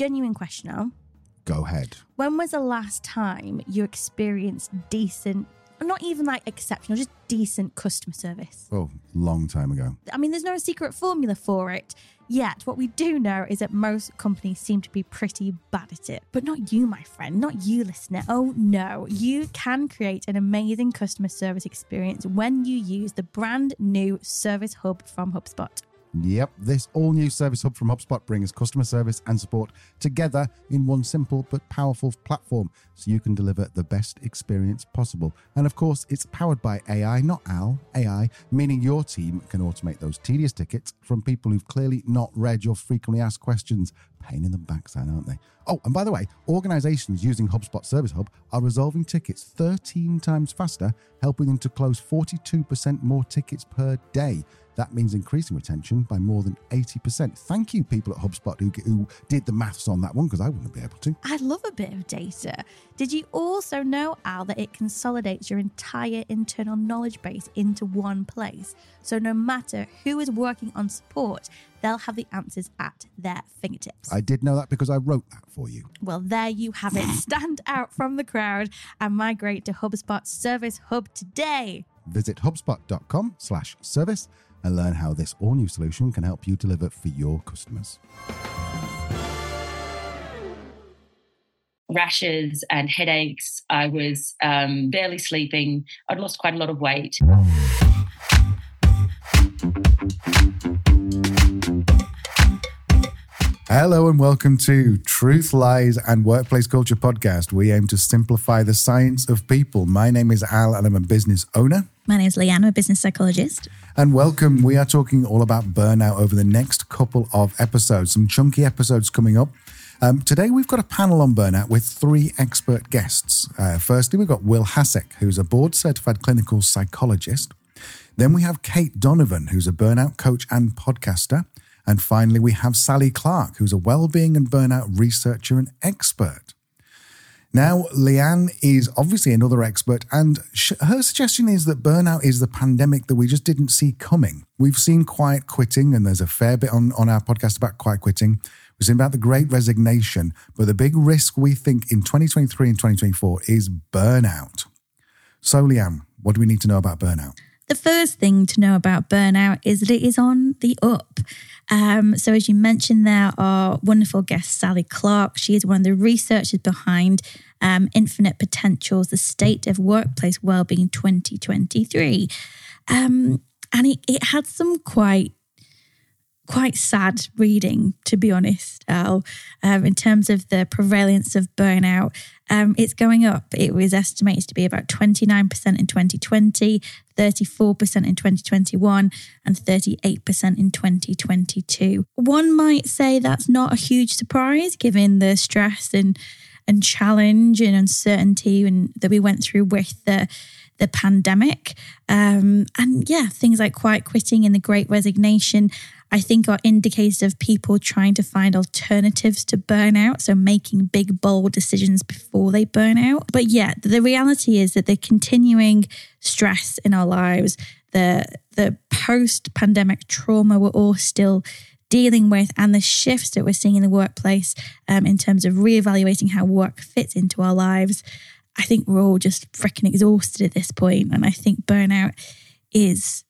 genuine question now. Go ahead. When was the last time you experienced decent, not even like exceptional, just decent customer service? Oh, long time ago. I mean, there's no secret formula for it. Yet, what we do know is that most companies seem to be pretty bad at it. But not you, my friend, not you, listener. Oh no, you can create an amazing customer service experience when you use the brand new Service Hub from HubSpot. Yep, this all new Service Hub from HubSpot brings customer service and support together in one simple but powerful platform so you can deliver the best experience possible. And of course, it's powered by AI, not AL, AI, meaning your team can automate those tedious tickets from people who've clearly not read your frequently asked questions. Pain in the backside, aren't they? Oh, and by the way, organizations using HubSpot Service Hub are resolving tickets 13 times faster, helping them to close 42% more tickets per day. That means increasing retention by more than 80%. Thank you, people at HubSpot who, who did the maths on that one, because I wouldn't be able to. I love a bit of data. Did you also know, Al, that it consolidates your entire internal knowledge base into one place? So no matter who is working on support, they'll have the answers at their fingertips. I did know that because I wrote that for you. Well, there you have it. Stand out from the crowd and migrate to HubSpot Service Hub today. Visit hubspot.com slash service and learn how this all new solution can help you deliver for your customers. Rashes and headaches. I was um, barely sleeping. I'd lost quite a lot of weight. Hello and welcome to Truth, Lies, and Workplace Culture podcast. We aim to simplify the science of people. My name is Al and I'm a business owner. My name is Leanne, I'm a business psychologist. And welcome. We are talking all about burnout over the next couple of episodes, some chunky episodes coming up. Um, today, we've got a panel on burnout with three expert guests. Uh, firstly, we've got Will Hasek, who's a board certified clinical psychologist. Then we have Cait Donovan, who's a burnout coach and podcaster. And finally, we have Sally Clarke, who's a well-being and burnout researcher and expert. Now, Leanne is obviously another expert, and sh- her suggestion is that burnout is the pandemic that we just didn't see coming. We've seen quiet quitting, and there's a fair bit on, on our podcast about quiet quitting. We've seen about the great resignation, but the big risk we think in 2023 and 2024 is burnout. So, Leanne, what do we need to know about burnout? The first thing to know about burnout is that it is on the up. Um, so, as you mentioned, there, our wonderful guest, Sally Clarke, she is one of the researchers behind um, Infinite Potentials, the State of Workplace Wellbeing 2023. Um, and it, it had some quite quite sad reading, to be honest, Al, um, in terms of the prevalence of burnout. Um, it's going up. It was estimated to be about 29% in 2020, 34% in 2021, and 38% in 2022. One might say that's not a huge surprise given the stress and and challenge and uncertainty and that we went through with the the pandemic. Um, and yeah, things like quiet quitting and the great resignation I think are indicators of people trying to find alternatives to burnout. So making big, bold decisions before they burn out. But yeah, the reality is that the continuing stress in our lives, the the post pandemic trauma we're all still dealing with and the shifts that we're seeing in the workplace um, in terms of reevaluating how work fits into our lives. I think we're all just freaking exhausted at this point, and I think burnout is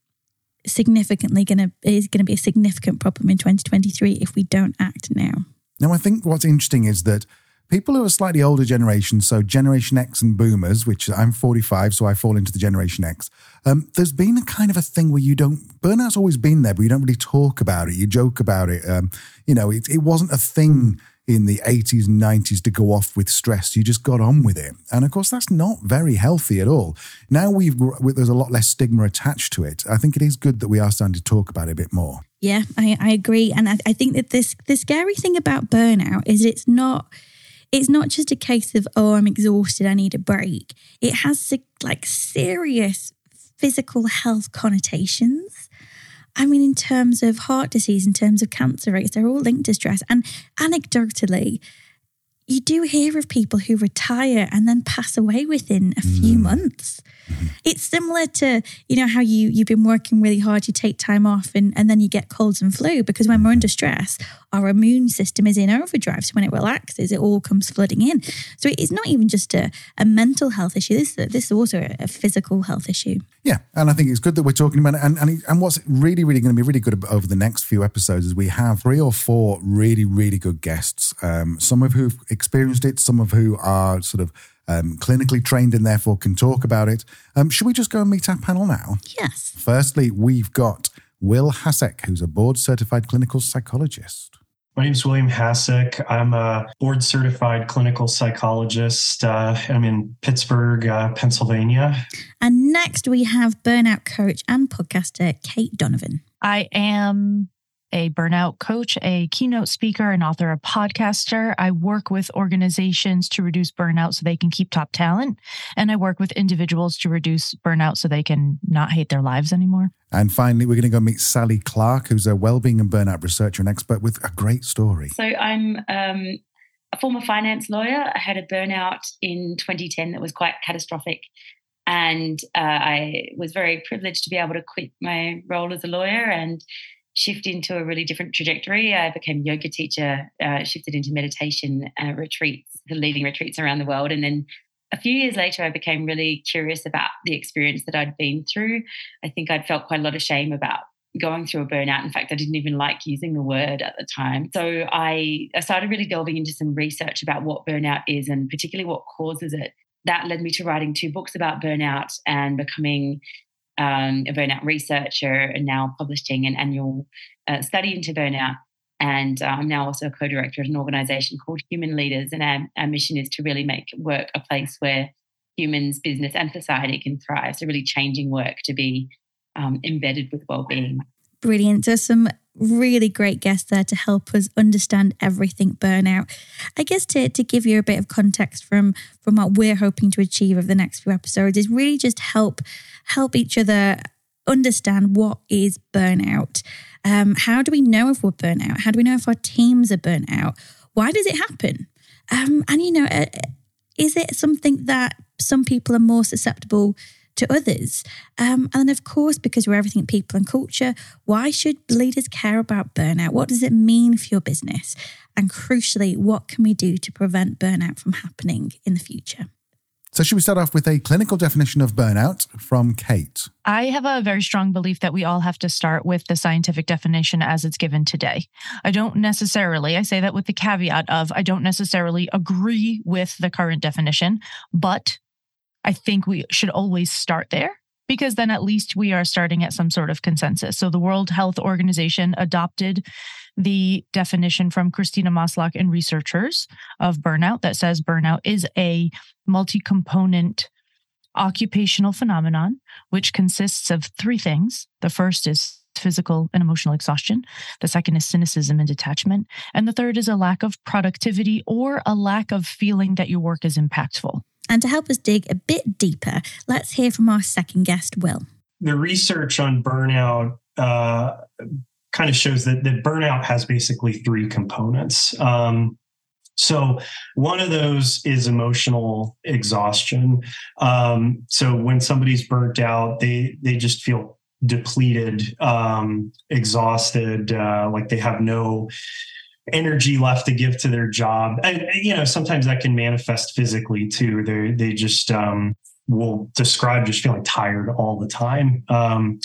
significantly going to is going to be a significant problem in 2023 if we don't act now. Now, I think what's interesting is that people who are slightly older generation, so Generation X and Boomers, which I'm 45, so I fall into the Generation X. Um, there's been a kind of a thing where you don't burnout's always been there, but you don't really talk about it. You joke about it. Um, you know, it, it wasn't a thing in the 80s and 90s to go off with stress. You just got on with it. And of course, that's not very healthy at all. Now we've there's a lot less stigma attached to it. I think it is good that we are starting to talk about it a bit more. Yeah, I, I agree. And I, I think that this the scary thing about burnout is it's not it's not just a case of oh i'm exhausted i need a break it has like serious physical health connotations I mean, in terms of heart disease, in terms of cancer rates, they're all linked to stress. And anecdotally, you do hear of people who retire and then pass away within a few mm. months. It's similar to, you know, how you you've been working really hard, you take time off and, and then you get colds and flu because when we're under stress, our immune system is in overdrive. So when it relaxes, it all comes flooding in. So it's not even just a, a mental health issue. This, this is also a, a physical health issue. Yeah. And I think it's good that we're talking about it. And, and, and what's really, really going to be really good over the next few episodes is we have three or four really, really good guests, um, some of who've experienced it, some of who are sort of um, clinically trained and therefore can talk about it. Um, should we just go and meet our panel now? Yes. Firstly, we've got Will Hasek, who's a board certified clinical psychologist. My name is William Hasek. I'm a board certified clinical psychologist. Uh, I'm in Pittsburgh, uh, Pennsylvania. And next we have burnout coach and podcaster Cait Donovan. I am a burnout coach, a keynote speaker, an author, a podcaster. I work with organizations to reduce burnout so they can keep top talent. And I work with individuals to reduce burnout so they can not hate their lives anymore. And finally, we're going to go meet Sally Clarke, who's a wellbeing and burnout researcher and expert with a great story. So I'm um, a former finance lawyer. I had a burnout in 2010 that was quite catastrophic. And uh, I was very privileged to be able to quit my role as a lawyer and shift into a really different trajectory. I became yoga teacher, uh, shifted into meditation uh, retreats, leading retreats around the world. And then a few years later, I became really curious about the experience that I'd been through. I think I'd felt quite a lot of shame about going through a burnout. In fact, I didn't even like using the word at the time. So I, I started really delving into some research about what burnout is and particularly what causes it. That led me to writing two books about burnout and becoming um, a burnout researcher and now publishing an annual uh, study into burnout. And uh, I'm now also a co director of an organization called Human Leaders. And our, our mission is to really make work a place where humans, business, and society can thrive. So, really changing work to be um, embedded with well-being. Brilliant. There's some really great guests there to help us understand everything burnout. I guess to, to give you a bit of context from from what we're hoping to achieve over the next few episodes is really just help help each other understand what is burnout. Um, how do we know if we're burnout? How do we know if our teams are burnt out? Why does it happen? Um, and you know, uh, is it something that some people are more susceptible to others? Um, and of course, because we're everything people and culture, why should leaders care about burnout? What does it mean for your business? And crucially, what can we do to prevent burnout from happening in the future? So, should we start off with a clinical definition of burnout from Cait? I have a very strong belief that we all have to start with the scientific definition as it's given today. I don't necessarily, I say that with the caveat of I don't necessarily agree with the current definition, but I think we should always start there because then at least we are starting at some sort of consensus. So the World Health Organization adopted the definition from Christina Maslach and researchers of burnout that says burnout is a multi component occupational phenomenon, which consists of three things. The first is physical and emotional exhaustion. The second is cynicism and detachment. And the third is a lack of productivity or a lack of feeling that your work is impactful. And to help us dig a bit deeper, let's hear from our second guest, Will. The research on burnout uh, kind of shows that, that burnout has basically three components. Um, so one of those is emotional exhaustion. Um, so when somebody's burnt out, they they just feel depleted, um, exhausted, uh, like they have no energy left to give to their job. And you know, sometimes that can manifest physically too. They they just um, will describe just feeling tired all the time. Um,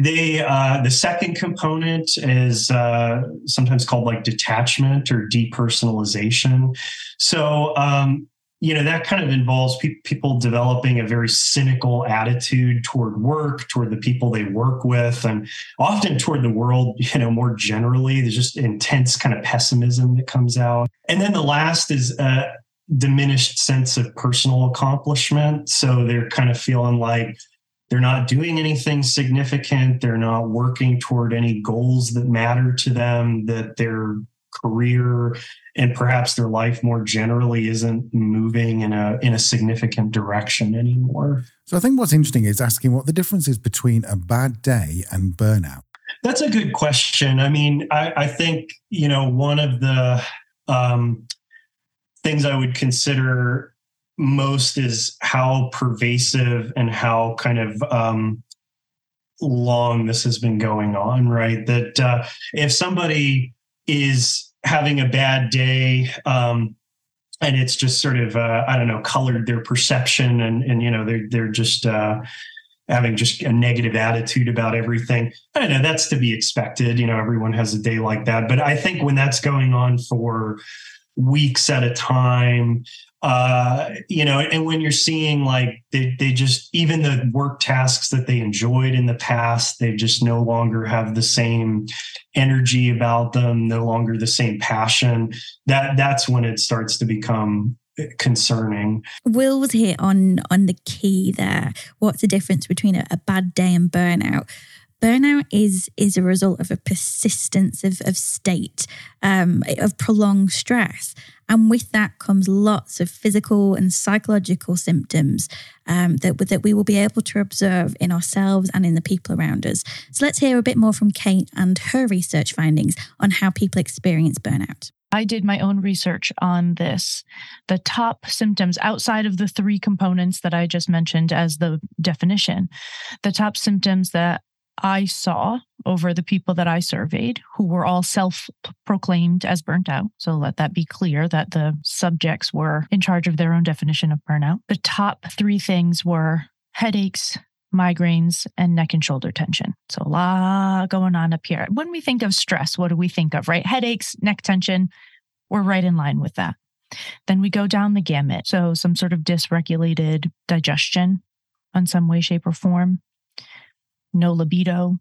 they uh, the second component is uh, sometimes called like detachment or depersonalization. So um, you know that kind of involves pe- people developing a very cynical attitude toward work toward the people they work with and often toward the world you know more generally. There's just intense kind of pessimism that comes out. And then the last is a diminished sense of personal accomplishment. So they're kind of feeling like they're not doing anything significant. They're not working toward any goals that matter to them that they're career and perhaps their life more generally isn't moving in a in a significant direction anymore. So I think what's interesting is asking what the difference is between a bad day and burnout. That's a good question. I mean, I, I think you know one of the um, things I would consider most is how pervasive and how kind of um, long this has been going on. Right, that uh, if somebody is having a bad day. Um, and it's just sort of uh, I don't know colored their perception and and you know they're they're just uh, having just a negative attitude about everything. I don't know that's to be expected. You know everyone has a day like that, but I think when that's going on for weeks at a time uh, you know, and when you're seeing like they, they just even the work tasks that they enjoyed in the past, they just no longer have the same energy about them, no longer the same passion. That that's when it starts to become concerning. Will was here on on the key there. What's the difference between a, a bad day and burnout? Burnout is is a result of a persistence of, of state um, of prolonged stress and with that comes lots of physical and psychological symptoms um, that, that we will be able to observe in ourselves and in the people around us. So let's hear a bit more from Cait and her research findings on how people experience burnout. I did my own research on this. The top symptoms outside of the three components that I just mentioned as the definition, the top symptoms that I saw over the people that I surveyed who were all self proclaimed as burnt out. So let that be clear that the subjects were in charge of their own definition of burnout. The top three things were headaches, migraines, and neck and shoulder tension. So a lot going on up here. When we think of stress, what do we think of, right? Headaches, neck tension, we're right in line with that. Then we go down the gamut. So some sort of dysregulated digestion in some way, shape, or form no libido,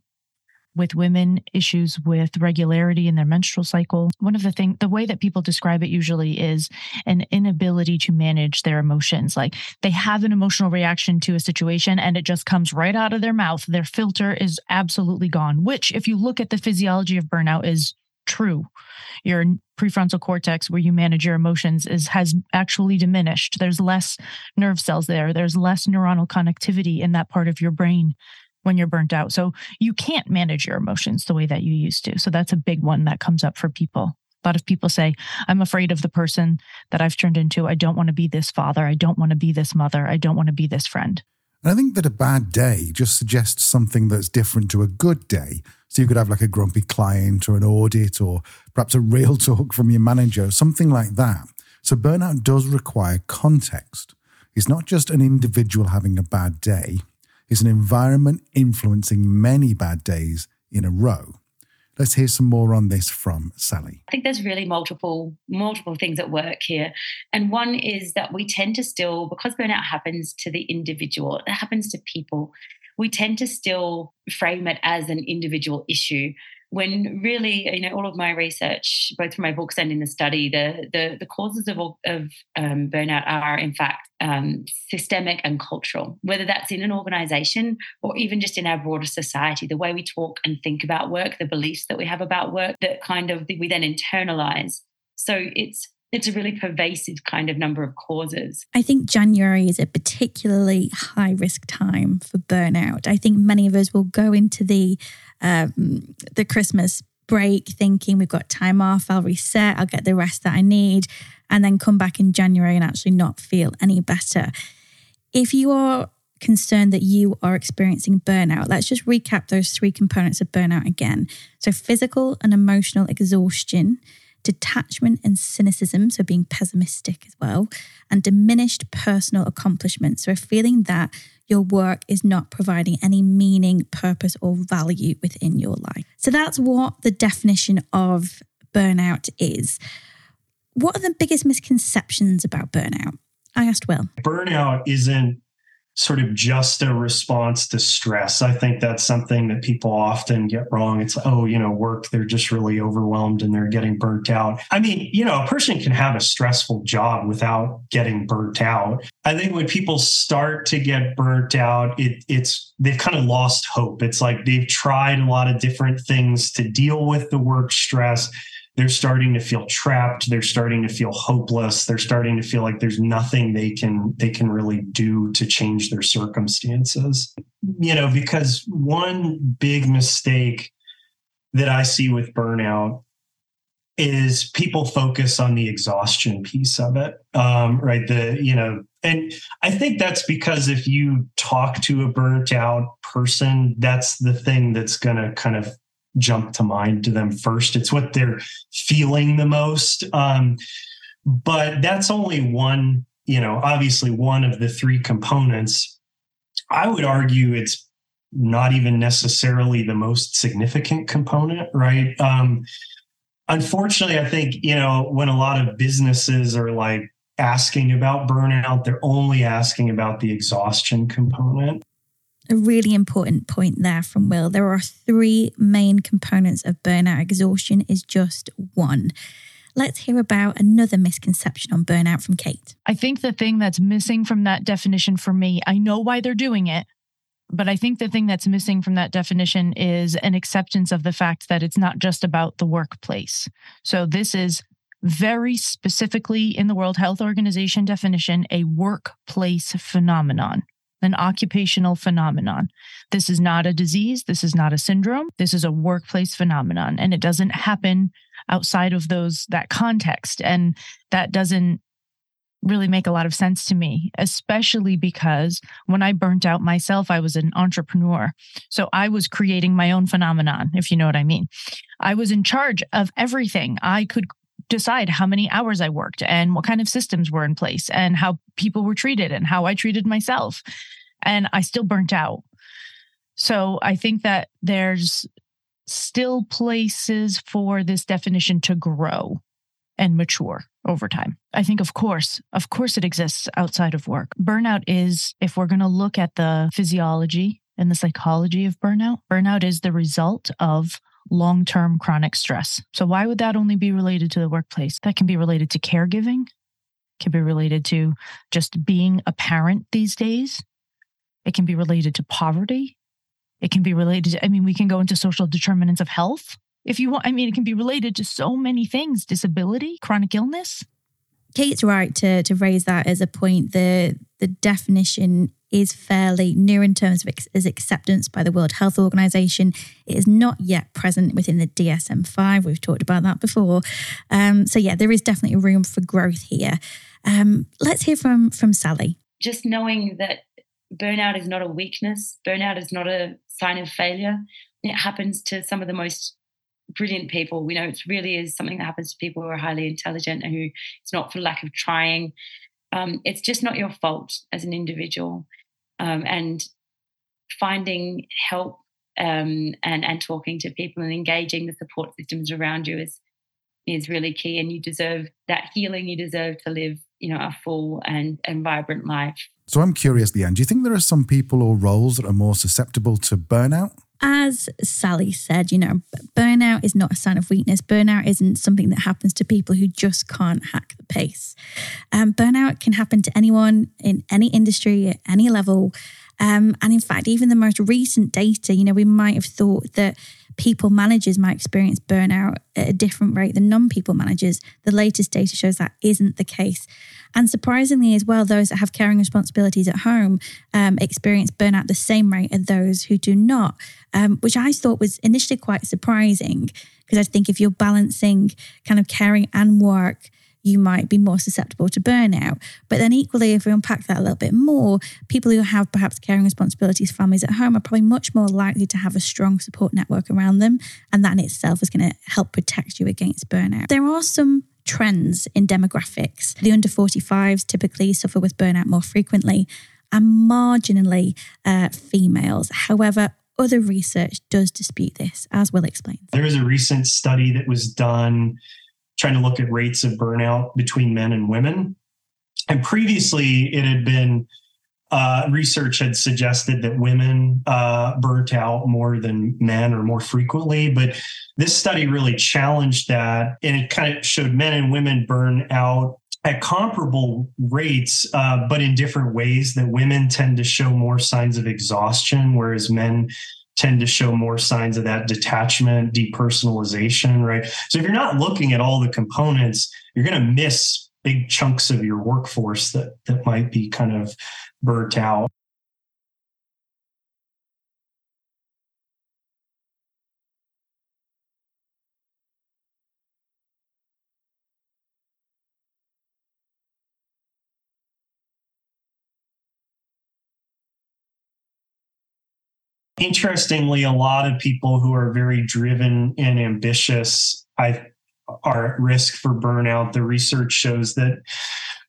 with women issues with regularity in their menstrual cycle. One of the things the way that people describe it usually is an inability to manage their emotions. Like they have an emotional reaction to a situation and it just comes right out of their mouth. Their filter is absolutely gone which if you look at the physiology of burnout is true. Your prefrontal cortex where you manage your emotions is has actually diminished. There's less nerve cells there. There's less neuronal connectivity in that part of your brain when you're burnt out. So you can't manage your emotions the way that you used to. So that's a big one that comes up for people. A lot of people say, I'm afraid of the person that I've turned into. I don't want to be this father. I don't want to be this mother. I don't want to be this friend. And I think that a bad day just suggests something that's different to a good day. So you could have like a grumpy client or an audit or perhaps a real talk from your manager, something like that. So burnout does require context. It's not just an individual having a bad day, is an environment influencing many bad days in a row. Let's hear some more on this from Sally. I think there's really multiple multiple things at work here. And one is that we tend to still because burnout happens to the individual, it happens to people. We tend to still frame it as an individual issue when really, you know, all of my research, both from my books and in the study, the the, the causes of, of um, burnout are in fact um, systemic and cultural. Whether that's in an organisation or even just in our broader society, the way we talk and think about work, the beliefs that we have about work, that kind of we then internalize. So it's it's a really pervasive kind of number of causes. I think January is a particularly high risk time for burnout. I think many of us will go into the um, the Christmas break thinking we've got time off, I'll reset, I'll get the rest that I need, and then come back in January and actually not feel any better. If you are concerned that you are experiencing burnout, let's just recap those three components of burnout again. So, physical and emotional exhaustion detachment and cynicism, so being pessimistic as well, and diminished personal accomplishment, so a feeling that your work is not providing any meaning, purpose, or value within your life. So that's what the definition of burnout is. What are the biggest misconceptions about burnout? I asked Will. Burnout isn't sort of just a response to stress. I think that's something that people often get wrong. It's, oh, you know, work, they're just really overwhelmed and they're getting burnt out. I mean, you know, a person can have a stressful job without getting burnt out. I think when people start to get burnt out, it, it's, they've kind of lost hope. It's like they've tried a lot of different things to deal with the work stress they're starting to feel trapped they're starting to feel hopeless they're starting to feel like there's nothing they can they can really do to change their circumstances. You know because one big mistake that i see with burnout is people focus on the exhaustion piece of it um, right? The you know and i think that's because if you talk to a burnt out person that's the thing that's going to kind of jump to mind to them first. It's what they're feeling the most. Um, but that's only one, you know, obviously one of the three components. I would argue it's not even necessarily the most significant component, right? Um, unfortunately, I think, you know, when a lot of businesses are like asking about burnout, they're only asking about the exhaustion component. A really important point there from Will. There are three main components of burnout. Exhaustion is just one. Let's hear about another misconception on burnout from Cait. I think the thing that's missing from that definition for me, I know why they're doing it, but I think the thing that's missing from that definition is an acceptance of the fact that it's not just about the workplace. So this is very specifically in the World Health Organization definition, a workplace phenomenon, an occupational phenomenon. This is not a disease. This is not a syndrome. This is a workplace phenomenon. And it doesn't happen outside of those, that context. And that doesn't really make a lot of sense to me, especially because when I burnt out myself, I was an entrepreneur. So I was creating my own phenomenon, if you know what I mean. I was in charge of everything. I could decide how many hours I worked and what kind of systems were in place and how people were treated and how I treated myself. And I still burnt out. So I think that there's still places for this definition to grow and mature over time. I think, of course, of course, it exists outside of work. Burnout is, if we're going to look at the physiology and the psychology of burnout, burnout is the result of long term chronic stress. So, why would that only be related to the workplace? That can be related to caregiving, can be related to just being a parent these days. It can be related to poverty. It can be related to, I mean, we can go into social determinants of health if you want, I mean, it can be related to so many things disability, chronic illness. Cait's right to, to raise that as a point. The, the definition is fairly new in terms of its acceptance by the World Health Organization. It is not yet present within the DSM 5. We've talked about that before. Um, so, yeah, there is definitely room for growth here. Um, let's hear from, from Sally. Just knowing that burnout is not a weakness, burnout is not a sign of failure. It happens to some of the most brilliant people. We know it really is something that happens to people who are highly intelligent and who it's not for lack of trying. Um, it's just not your fault as an individual. Um, and finding help um, and and talking to people and engaging the support systems around you is is really key. And you deserve that healing. You deserve to live, you know, a full and and vibrant life. So I'm curious, Leanne. Do you think there are some people or roles that are more susceptible to burnout? As Sally said, you know, burnout is not a sign of weakness. Burnout isn't something that happens to people who just can't hack the pace. Um, burnout can happen to anyone in any industry at any level. Um, and in fact, even the most recent data, you know, we might have thought that people managers might experience burnout at a different rate than non people managers. The latest data shows that isn't the case. And surprisingly, as well, those that have caring responsibilities at home um, experience burnout the same rate as those who do not, um, which I thought was initially quite surprising because I think if you're balancing kind of caring and work, you might be more susceptible to burnout. But then, equally, if we unpack that a little bit more, people who have perhaps caring responsibilities, families at home, are probably much more likely to have a strong support network around them. And that in itself is going to help protect you against burnout. There are some trends in demographics. The under 45s typically suffer with burnout more frequently and marginally uh, females. However, other research does dispute this, as Will explain. There is a recent study that was done trying to look at rates of burnout between men and women. And previously, it had been uh, research had suggested that women uh, burnt out more than men or more frequently. But this study really challenged that. And it kind of showed men and women burn out at comparable rates, uh, but in different ways. That women tend to show more signs of exhaustion, whereas men tend to show more signs of that detachment, depersonalization, right? So if you're not looking at all the components, you're going to miss big chunks of your workforce that that might be kind of burnt out. Interestingly, a lot of people who are very driven and ambitious, I are at risk for burnout. The research shows that,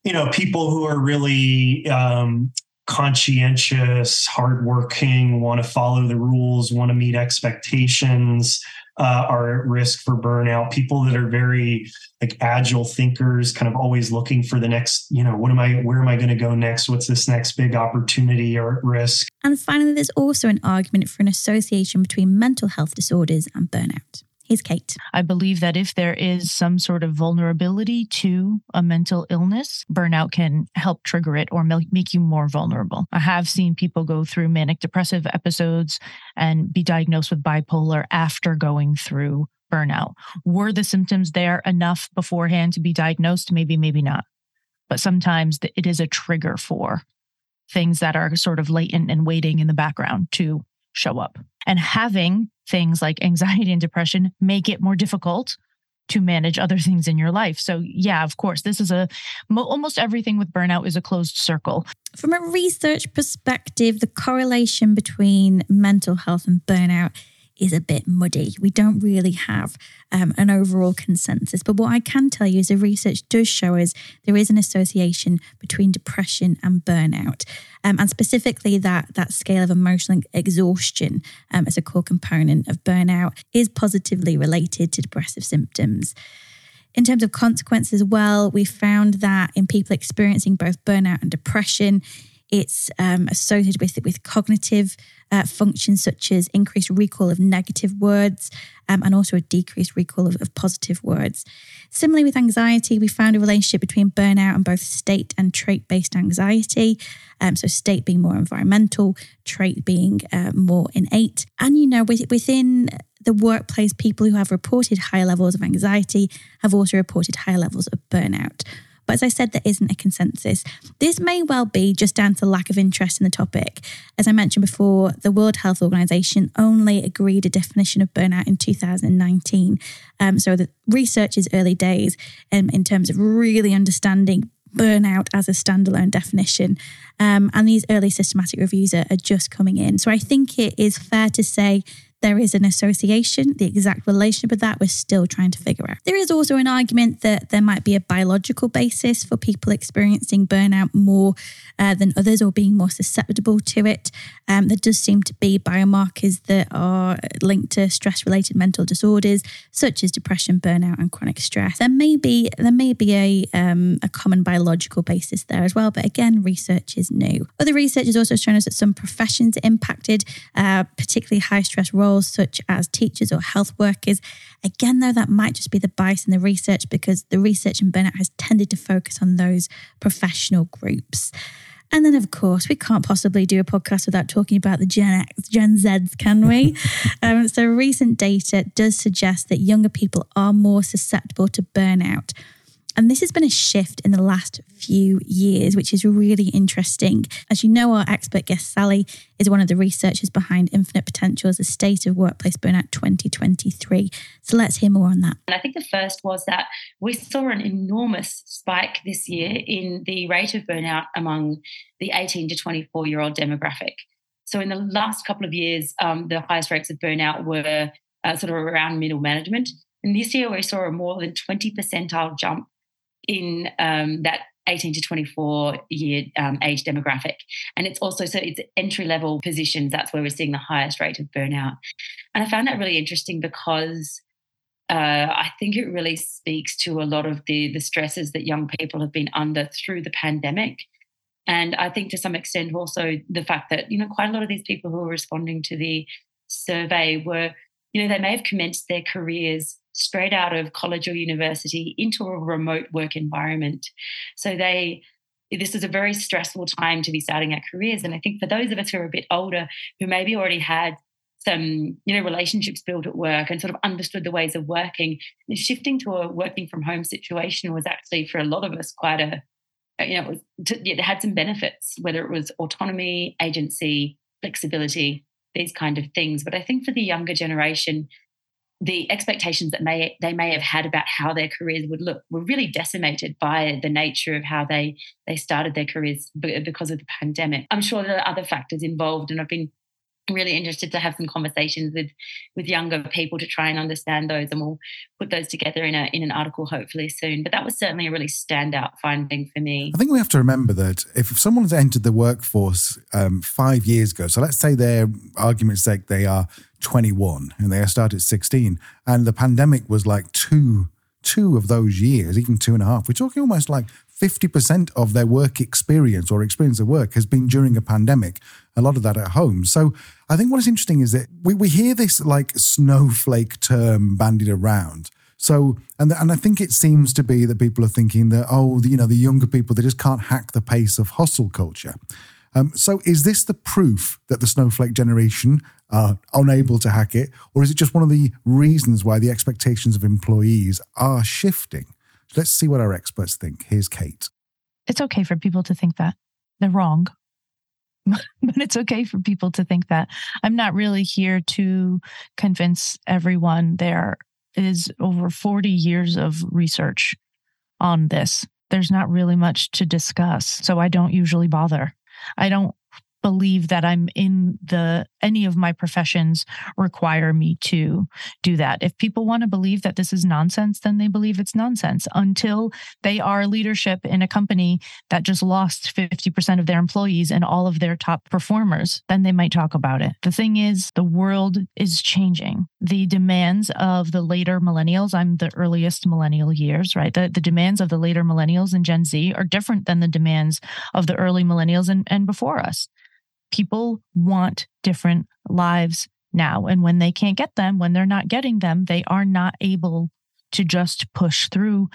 you know, people who are really um, conscientious, hardworking, want to follow the rules, want to meet expectations, uh, are at risk for burnout. People that are very like agile thinkers, kind of always looking for the next, you know, what am I, where am I going to go next? What's this next big opportunity or at risk? And finally, there's also an argument for an association between mental health disorders and burnout. Here's Cait. I believe that if there is some sort of vulnerability to a mental illness, burnout can help trigger it or make you more vulnerable. I have seen people go through manic depressive episodes and be diagnosed with bipolar after going through burnout. Were the symptoms there enough beforehand to be diagnosed? Maybe, maybe not. But sometimes it is a trigger for things that are sort of latent and waiting in the background to show up. And having things like anxiety and depression make it more difficult to manage other things in your life. So, yeah, of course, this is a almost everything with burnout is a closed circle. From a research perspective, the correlation between mental health and burnout is a bit muddy. We don't really have um, an overall consensus. But what I can tell you is the research does show us there is an association between depression and burnout. Um, and specifically, that, that scale of emotional exhaustion um, as a core component of burnout is positively related to depressive symptoms. In terms of consequences, well, we found that in people experiencing both burnout and depression, it's um, associated with with cognitive uh, functions such as increased recall of negative words um, and also a decreased recall of, of positive words. Similarly, with anxiety, we found a relationship between burnout and both state and trait based anxiety. Um, so, state being more environmental, trait being uh, more innate. And, you know, within the workplace, people who have reported higher levels of anxiety have also reported higher levels of burnout. But as I said, there isn't a consensus. This may well be just down to lack of interest in the topic. As I mentioned before, the World Health Organization only agreed a definition of burnout in 2019. Um, so the research is early days um, in terms of really understanding burnout as a standalone definition. Um, and these early systematic reviews are, are, just coming in. So I think it is fair to say there is an association. The exact relationship of that we're still trying to figure out. There is also an argument that there might be a biological basis for people experiencing burnout more uh, than others or being more susceptible to it. Um, there does seem to be biomarkers that are linked to stress-related mental disorders such as depression, burnout, and chronic stress. There may be there may be a um, a common biological basis there as well, but again, research is new. Other research has also shown us that some professions are impacted, uh, particularly high stress roles roles such as teachers or health workers. Again, though, that might just be the bias in the research because the research in burnout has tended to focus on those professional groups. And then, of course, we can't possibly do a podcast without talking about the Gen X, Gen Zs, can we? um, so, recent data does suggest that younger people are more susceptible to burnout. And this has been a shift in the last few years, which is really interesting. As you know, our expert guest, Sally, is one of the researchers behind Infinite Potentials, a state of workplace burnout 2023. So let's hear more on that. And I think the first was that we saw an enormous spike this year in the rate of burnout among the 18 to 24 year old demographic. So in the last couple of years, um, the highest rates of burnout were uh, sort of around middle management. And this year, we saw a more than 20 percentile jump in um, that 18 to 24 year um, age demographic. And it's also so it's entry level positions. That's where we're seeing the highest rate of burnout. And I found that really interesting because uh, I think it really speaks to a lot of the the stresses that young people have been under through the pandemic. And I think to some extent also the fact that, you know, quite a lot of these people who are responding to the survey were, you know, they may have commenced their careers straight out of college or university into a remote work environment. So they this is a very stressful time to be starting our careers. And I think for those of us who are a bit older, who maybe already had some, you know, relationships built at work and sort of understood the ways of working, shifting to a working from home situation was actually for a lot of us quite a, you know, it, to, it had some benefits, whether it was autonomy, agency, flexibility, these kind of things. But I think for the younger generation, the expectations that may they may have had about how their careers would look were really decimated by the nature of how they they started their careers because of the pandemic. I'm sure there are other factors involved, and I've been really interested to have some conversations with with younger people to try and understand those and we'll put those together in a in an article hopefully soon. But that was certainly a really standout finding for me. I think we have to remember that if someone's entered the workforce um, five years ago so let's say their argument's sake they are 21 and they started at 16 and the pandemic was like two two of those years even two and a half. We're talking almost like 50% of their work experience or experience of work has been during a pandemic, a lot of that at home. So I think what is interesting is that we, we hear this like snowflake term bandied around. So, and, and I think it seems to be that people are thinking that, oh, you know, the younger people, they just can't hack the pace of hustle culture. Um, so is this the proof that the snowflake generation are unable to hack it? Or is it just one of the reasons why the expectations of employees are shifting? Let's see what our experts think. Here's Cait. It's okay for people to think that. They're wrong. but it's okay for people to think that. I'm not really here to convince everyone. There is over 40 years of research on this. There's not really much to discuss. So I don't usually bother. I don't believe that I'm in the any of my professions require me to do that. If people want to believe that this is nonsense, then they believe it's nonsense until they are leadership in a company that just lost 50% of their employees and all of their top performers, then they might talk about it. The thing is, the world is changing. The demands of the later millennials, I'm the earliest millennial years, right? The, the demands of the later millennials and Gen Z are different than the demands of the early millennials and, and before us people want different lives now. And when they can't get them, when they're not getting them, they are not able to just push through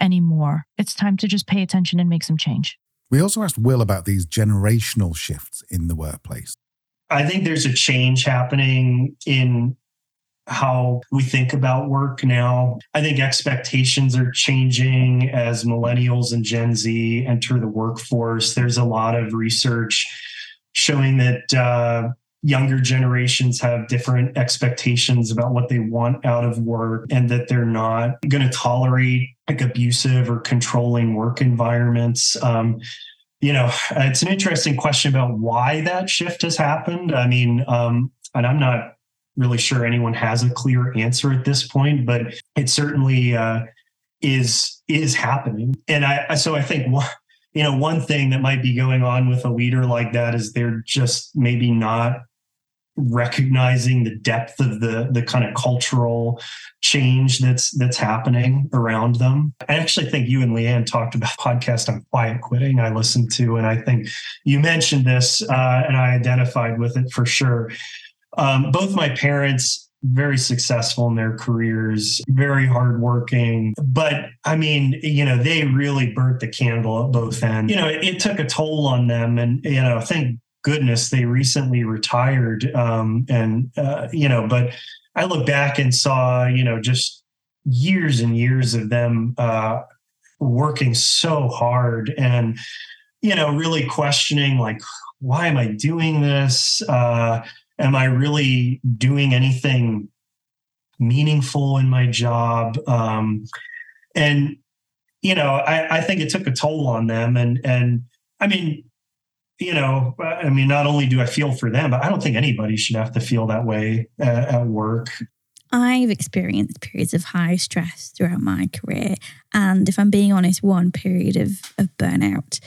anymore. It's time to just pay attention and make some change. We also asked Will about these generational shifts in the workplace. I think there's a change happening in how we think about work now. I think expectations are changing as millennials and Gen Z enter the workforce. There's a lot of research showing that uh, younger generations have different expectations about what they want out of work and that they're not going to tolerate like abusive or controlling work environments. Um, you know, it's an interesting question about why that shift has happened. I mean, um, and I'm not really sure anyone has a clear answer at this point, but it certainly uh, is is happening. And I so I think one you know, one thing that might be going on with a leader like that is they're just maybe not recognizing the depth of the the kind of cultural change that's that's happening around them. I actually think you and Leanne talked about podcast on quiet quitting. I listened to, and I think you mentioned this, uh, and I identified with it for sure. Um, both my parents very successful in their careers, very hardworking. But I mean, you know, they really burnt the candle at both ends. You know, it, it took a toll on them. And, you know, thank goodness they recently retired. Um, and, uh, you know, but I look back and saw, you know, just years and years of them uh, working so hard and, you know, really questioning, like, why am I doing this? Uh, am I really doing anything meaningful in my job? Um, and you know, I, I think it took a toll on them. And and I mean, you know, I mean, not only do I feel for them, but I don't think anybody should have to feel that way at, at work. I've experienced periods of high stress throughout my career. And if I'm being honest, one period of, of burnout.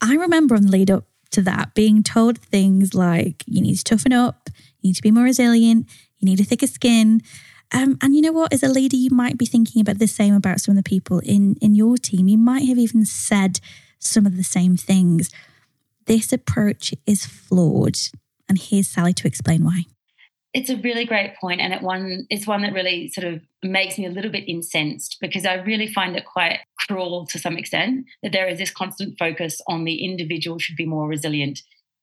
I remember on the lead up to that, being told things like you need to toughen up, you need to be more resilient, you need a thicker skin. Um, and you know what? As a leader, you might be thinking about the same about some of the people in, in your team. You might have even said some of the same things. This approach is flawed. And here's Sally to explain why. It's a really great point, and it one it's one that really sort of makes me a little bit incensed because I really find it quite cruel to some extent that there is this constant focus on the individual should be more resilient.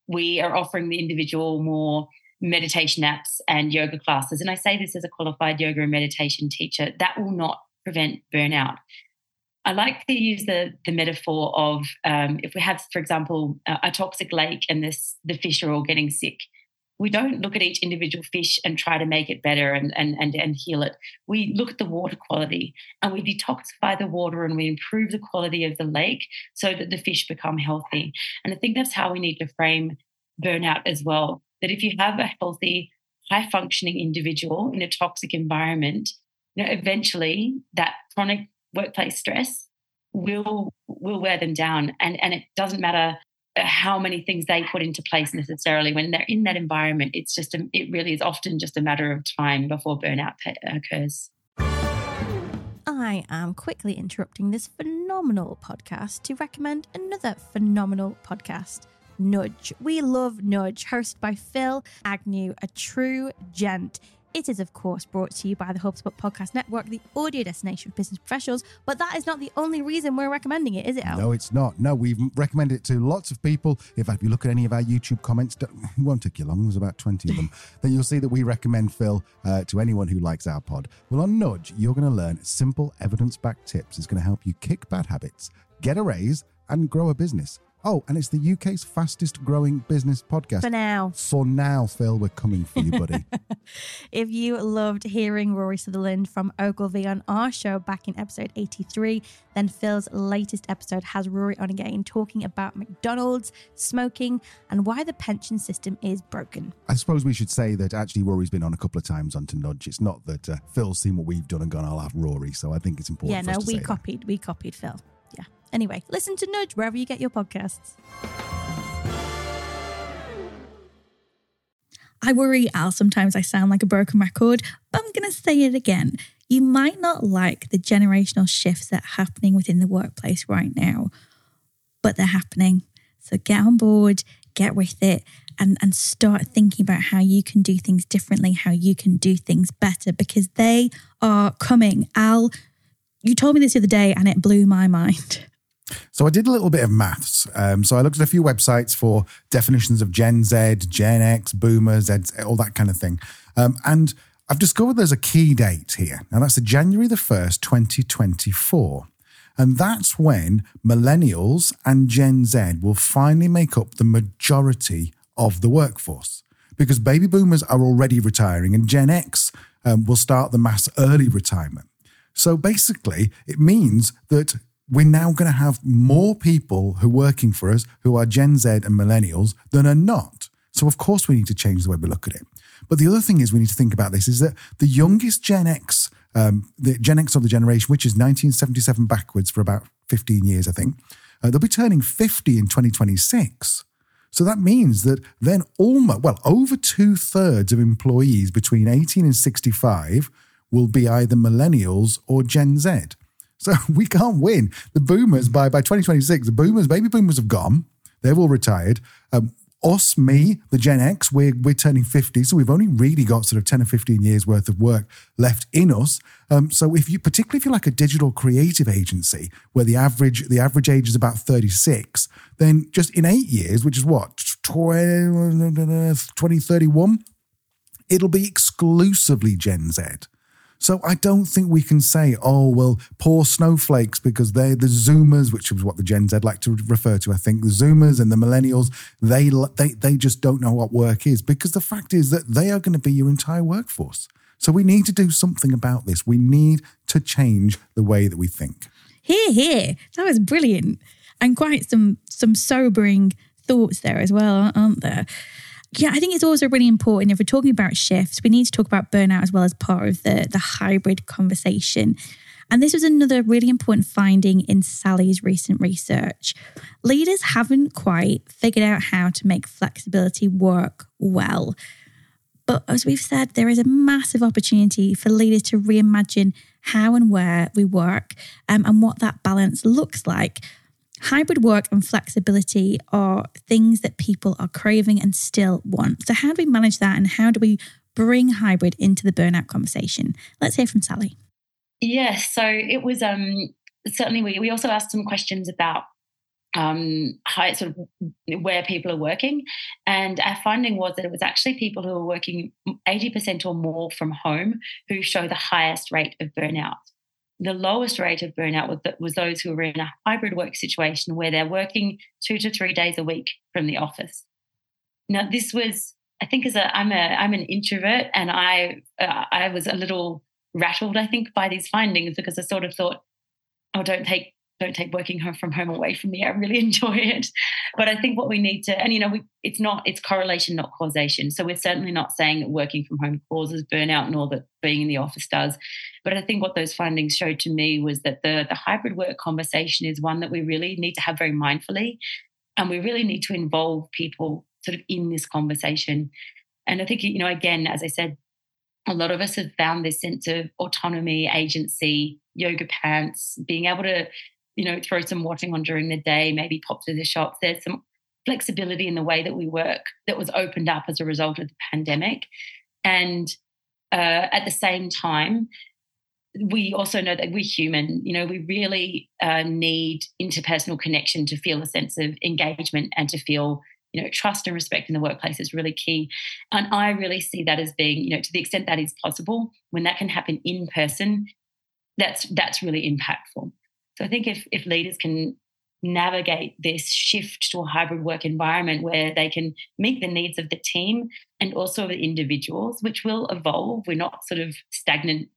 We are offering the individual more meditation apps and yoga classes, and I say this as a qualified yoga and meditation teacher. That will not prevent burnout. I like to use the the metaphor of um, if we have, for example, a, a toxic lake and this the fish are all getting sick we don't look at each individual fish and try to make it better and, and, and, and heal it. We look at the water quality and we detoxify the water and we improve the quality of the lake so that the fish become healthy. And I think that's how we need to frame burnout as well. that if you have a healthy, high functioning individual in a toxic environment, you know, eventually that chronic workplace stress will will wear them down. And and it doesn't matter Uh, how many things they put into place necessarily when they're in that environment. It's just a, it really is often just a matter of time before burnout occurs. I am quickly interrupting this phenomenal podcast to recommend another phenomenal podcast. Nudge. We love Nudge, hosted by Phil Agnew, a true gent. It is, of course, brought to you by the HubSpot Podcast Network, the audio destination for business professionals. But that is not the only reason we're recommending it, is it, Al? No, it's not. No, we've recommended it to lots of people. If you look at any of our YouTube comments, it won't take you long, there's about 20 of them, then you'll see that we recommend Phil uh, to anyone who likes our pod. Well, on Nudge, you're going to learn simple evidence backed tips. It's going to help you kick bad habits, get a raise, and grow a business. Oh, and it's the UK's fastest growing business podcast. For now. For now, Phil, we're coming for you, buddy. if you loved hearing Rory Sutherland from Ogilvy on our show back in episode 83, then Phil's latest episode has Rory on again talking about McDonald's, smoking, and why the pension system is broken. I suppose we should say that actually Rory's been on a couple of times on to Nudge. It's not that uh, Phil's seen what we've done and gone, I'll have Rory. So I think it's important. Yeah, no, we that. copied. We copied Phil. Yeah. Anyway, listen to Nudge wherever you get your podcasts. I worry, Al, sometimes I sound like a broken record, but I'm going to say it again. You might not like the generational shifts that are happening within the workplace right now, but they're happening. So get on board, get with it, and, and start thinking about how you can do things differently, how you can do things better, because they are coming. Al, you told me this the other day and it blew my mind. So I did a little bit of maths. Um, so I looked at a few websites for definitions of Gen Z, Gen X, Boomers, all that kind of thing. Um, and I've discovered there's a key date here. Now that's the January the 1st, 2024. And that's when millennials and Gen Z will finally make up the majority of the workforce. Because baby boomers are already retiring and Gen X um, will start the mass early retirement. So basically, it means that we're now going to have more people who are working for us who are Gen Z and millennials than are not. So, of course, we need to change the way we look at it. But the other thing is, we need to think about this is that the youngest Gen X, um, the Gen X of the generation, which is 1977 backwards for about 15 years, I think, uh, they'll be turning 50 in 2026. So that means that then almost, well, over two thirds of employees between 18 and 65 will be either millennials or Gen Z. So we can't win. The boomers by by 2026, the boomers, baby boomers have gone. They've all retired. Um, us, me, the Gen X, we're, we're turning 50. So we've only really got sort of 10 or 15 years worth of work left in us. Um, so if you, particularly if you're like a digital creative agency where the average, the average age is about 36, then just in eight years, which is what, 20, 2031, it'll be exclusively Gen Z. So I don't think we can say, oh, well, poor snowflakes because they're the Zoomers, which is what the Gen Z like to refer to, I think. The Zoomers and the Millennials, they, they, they just don't know what work is because the fact is that they are going to be your entire workforce. So we need to do something about this. We need to change the way that we think. Here, here. That was brilliant. And quite some some sobering thoughts there as well, aren't there? Yeah, I think it's also really important if we're talking about shifts, we need to talk about burnout as well as part of the, the hybrid conversation. And this was another really important finding in Sally's recent research. Leaders haven't quite figured out how to make flexibility work well. But as we've said, there is a massive opportunity for leaders to reimagine how and where we work um, and what that balance looks like. Hybrid work and flexibility are things that people are craving and still want. So, how do we manage that and how do we bring hybrid into the burnout conversation? Let's hear from Sally. Yes, so it was um, certainly we, we also asked some questions about um, how sort of where people are working, and our finding was that it was actually people who are working eighty percent or more from home who show the highest rate of burnout the lowest rate of burnout was, was those who were in a hybrid work situation where they're working two to three days a week from the office. Now, this was, I think, as a I'm a I'm an introvert, and I uh, I was a little rattled, I think, by these findings because I sort of thought, oh, don't take don't take working home from home away from me. I really enjoy it. But I think what we need to, and you know, we, it's not, it's correlation, not causation. So we're certainly not saying that working from home causes burnout, nor that being in the office does. But I think what those findings showed to me was that the, the hybrid work conversation is one that we really need to have very mindfully. And we really need to involve people sort of in this conversation. And I think, you know, again, as I said, a lot of us have found this sense of autonomy, agency, yoga pants, being able to you know, throw some washing on during the day, maybe pop to the shops. There's some flexibility in the way that we work that was opened up as a result of the pandemic. And uh, at the same time, we also know that we're human. You know, we really uh, need interpersonal connection to feel a sense of engagement and to feel, you know, trust and respect in the workplace is really key. And I really see that as being, you know, to the extent that is possible, when that can happen in person, that's that's really impactful. So I think if if leaders can navigate this shift to a hybrid work environment where they can meet the needs of the team and also the individuals, which will evolve. We're not sort of stagnant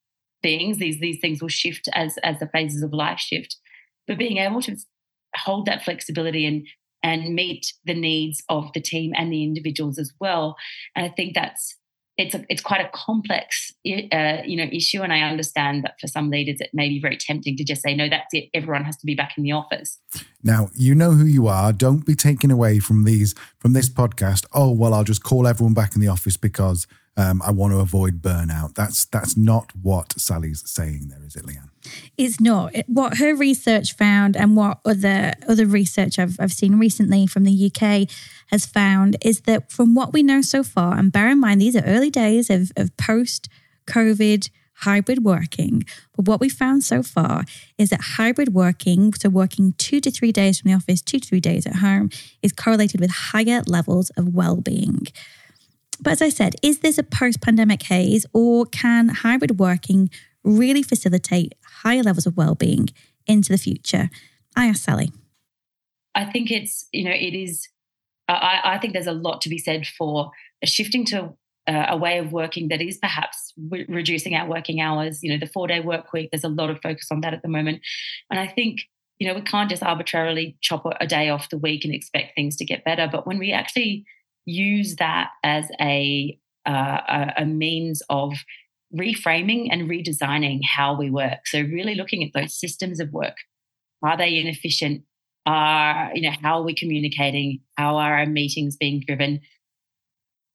beings. These these things will shift as as the phases of life shift. But being able to hold that flexibility and and meet the needs of the team and the individuals as well. And I think that's it's a, it's quite a complex uh, you know issue and i understand that for some leaders it may be very tempting to just say no that's it. Everyone has to be back in the office. Now you know who you are. Don't be taken away from these from this podcast. Oh well i'll just call everyone back in the office because um, I want to avoid burnout. That's that's not what Sally's saying there, is it, Leanne? It's not. What her research found and what other other research I've, I've seen recently from the UK has found is that from what we know so far, and bear in mind these are early days of, of post COVID hybrid working. But what we found so far is that hybrid working, so working two to three days from the office, two to three days at home, is correlated with higher levels of well being. But as I said, is this a post pandemic haze or can hybrid working really facilitate higher levels of well-being into the future? I asked Sally. I think it's, you know, it is, I, I think there's a lot to be said for shifting to uh, a way of working that is perhaps re- reducing our working hours. You know, the four day work week, there's a lot of focus on that at the moment. And I think, you know, we can't just arbitrarily chop a day off the week and expect things to get better. But when we actually use that as a, uh, a means of reframing and redesigning how we work. So really looking at those systems of work. Are they inefficient? Are you know how are we communicating? How are our meetings being driven?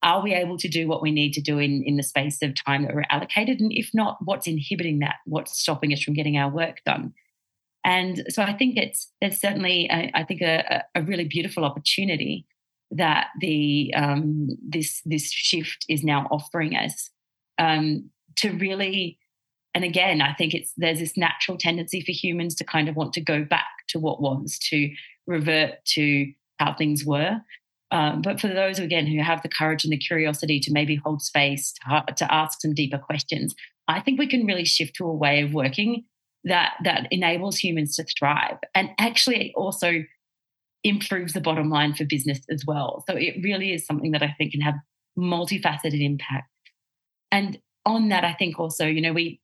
Are we able to do what we need to do in, in the space of time that we're allocated? And if not, what's inhibiting that? What's stopping us from getting our work done? And so I think it's there's certainly a, I think a, a really beautiful opportunity that the um, this this shift is now offering us um, to really and again i think it's there's this natural tendency for humans to kind of want to go back to what was to revert to how things were. Um, but for those again who have the courage and the curiosity to maybe hold space to, to ask some deeper questions i think we can really shift to a way of working that that enables humans to thrive. And actually also improves the bottom line for business as well. So it really is something that I think can have multifaceted impact. And on that, I think also, you know, we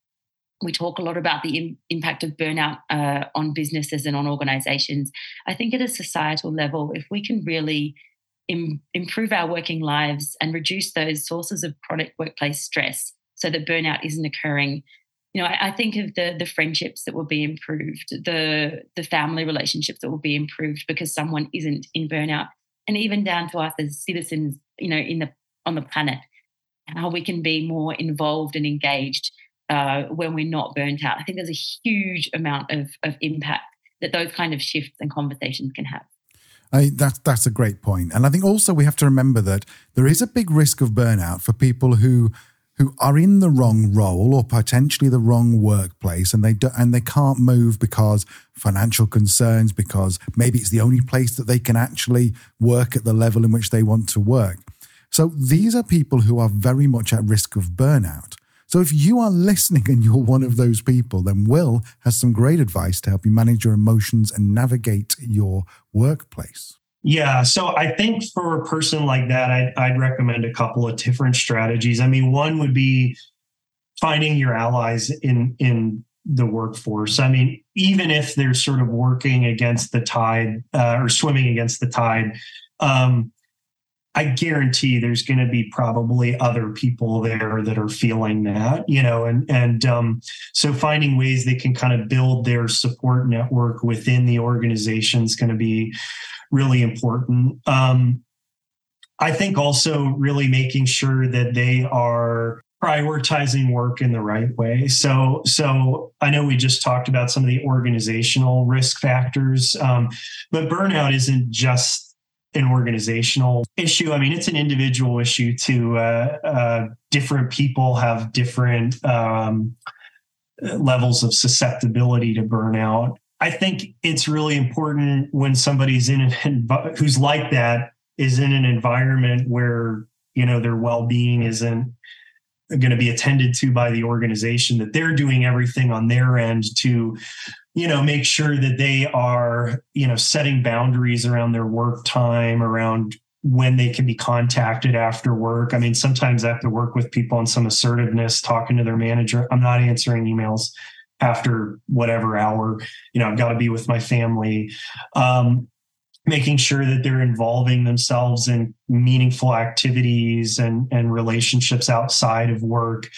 we talk a lot about the Im- impact of burnout uh, on businesses and on organizations. I think at a societal level, if we can really Im- improve our working lives and reduce those sources of chronic workplace stress so that burnout isn't occurring, you know, I, I, think of the the friendships that will be improved, the the family relationships that will be improved because someone isn't in burnout, and even down to us as citizens, you know, in the on the planet, how we can be more involved and engaged uh, when we're not burnt out. I think there's a huge amount of of impact that those kind of shifts and conversations can have. I, that's that's a great point, and I think also we have to remember that there is a big risk of burnout for people who who are in the wrong role or potentially the wrong workplace and they do, and they can't move because financial concerns because maybe it's the only place that they can actually work at the level in which they want to work. So these are people who are very much at risk of burnout. So if you are listening and you're one of those people, then Will has some great advice to help you manage your emotions and navigate your workplace. Yeah. So I think for a person like that, I'd, I'd recommend a couple of different strategies. I mean, one would be finding your allies in in the workforce. I mean, even if they're sort of working against the tide uh, or swimming against the tide, um, I guarantee there's going to be probably other people there that are feeling that, you know, and and um, so finding ways they can kind of build their support network within the organization is going to be really important. Um, I think also really making sure that they are prioritizing work in the right way. So, so I know we just talked about some of the organizational risk factors, um, but burnout isn't just an organizational issue. I mean, it's an individual issue too. Uh, uh, different people have different um, levels of susceptibility to burnout. I think it's really important when somebody's in an who's like that is in an environment where you know their well-being isn't going to be attended to by the organization that they're doing everything on their end to you know make sure that they are you know setting boundaries around their work time around when they can be contacted after work. I mean sometimes i have to work with people on some assertiveness talking to their manager. I'm not answering emails after whatever hour. You know i've got to be with my family. Um, making sure that they're involving themselves in meaningful activities and and relationships outside of work.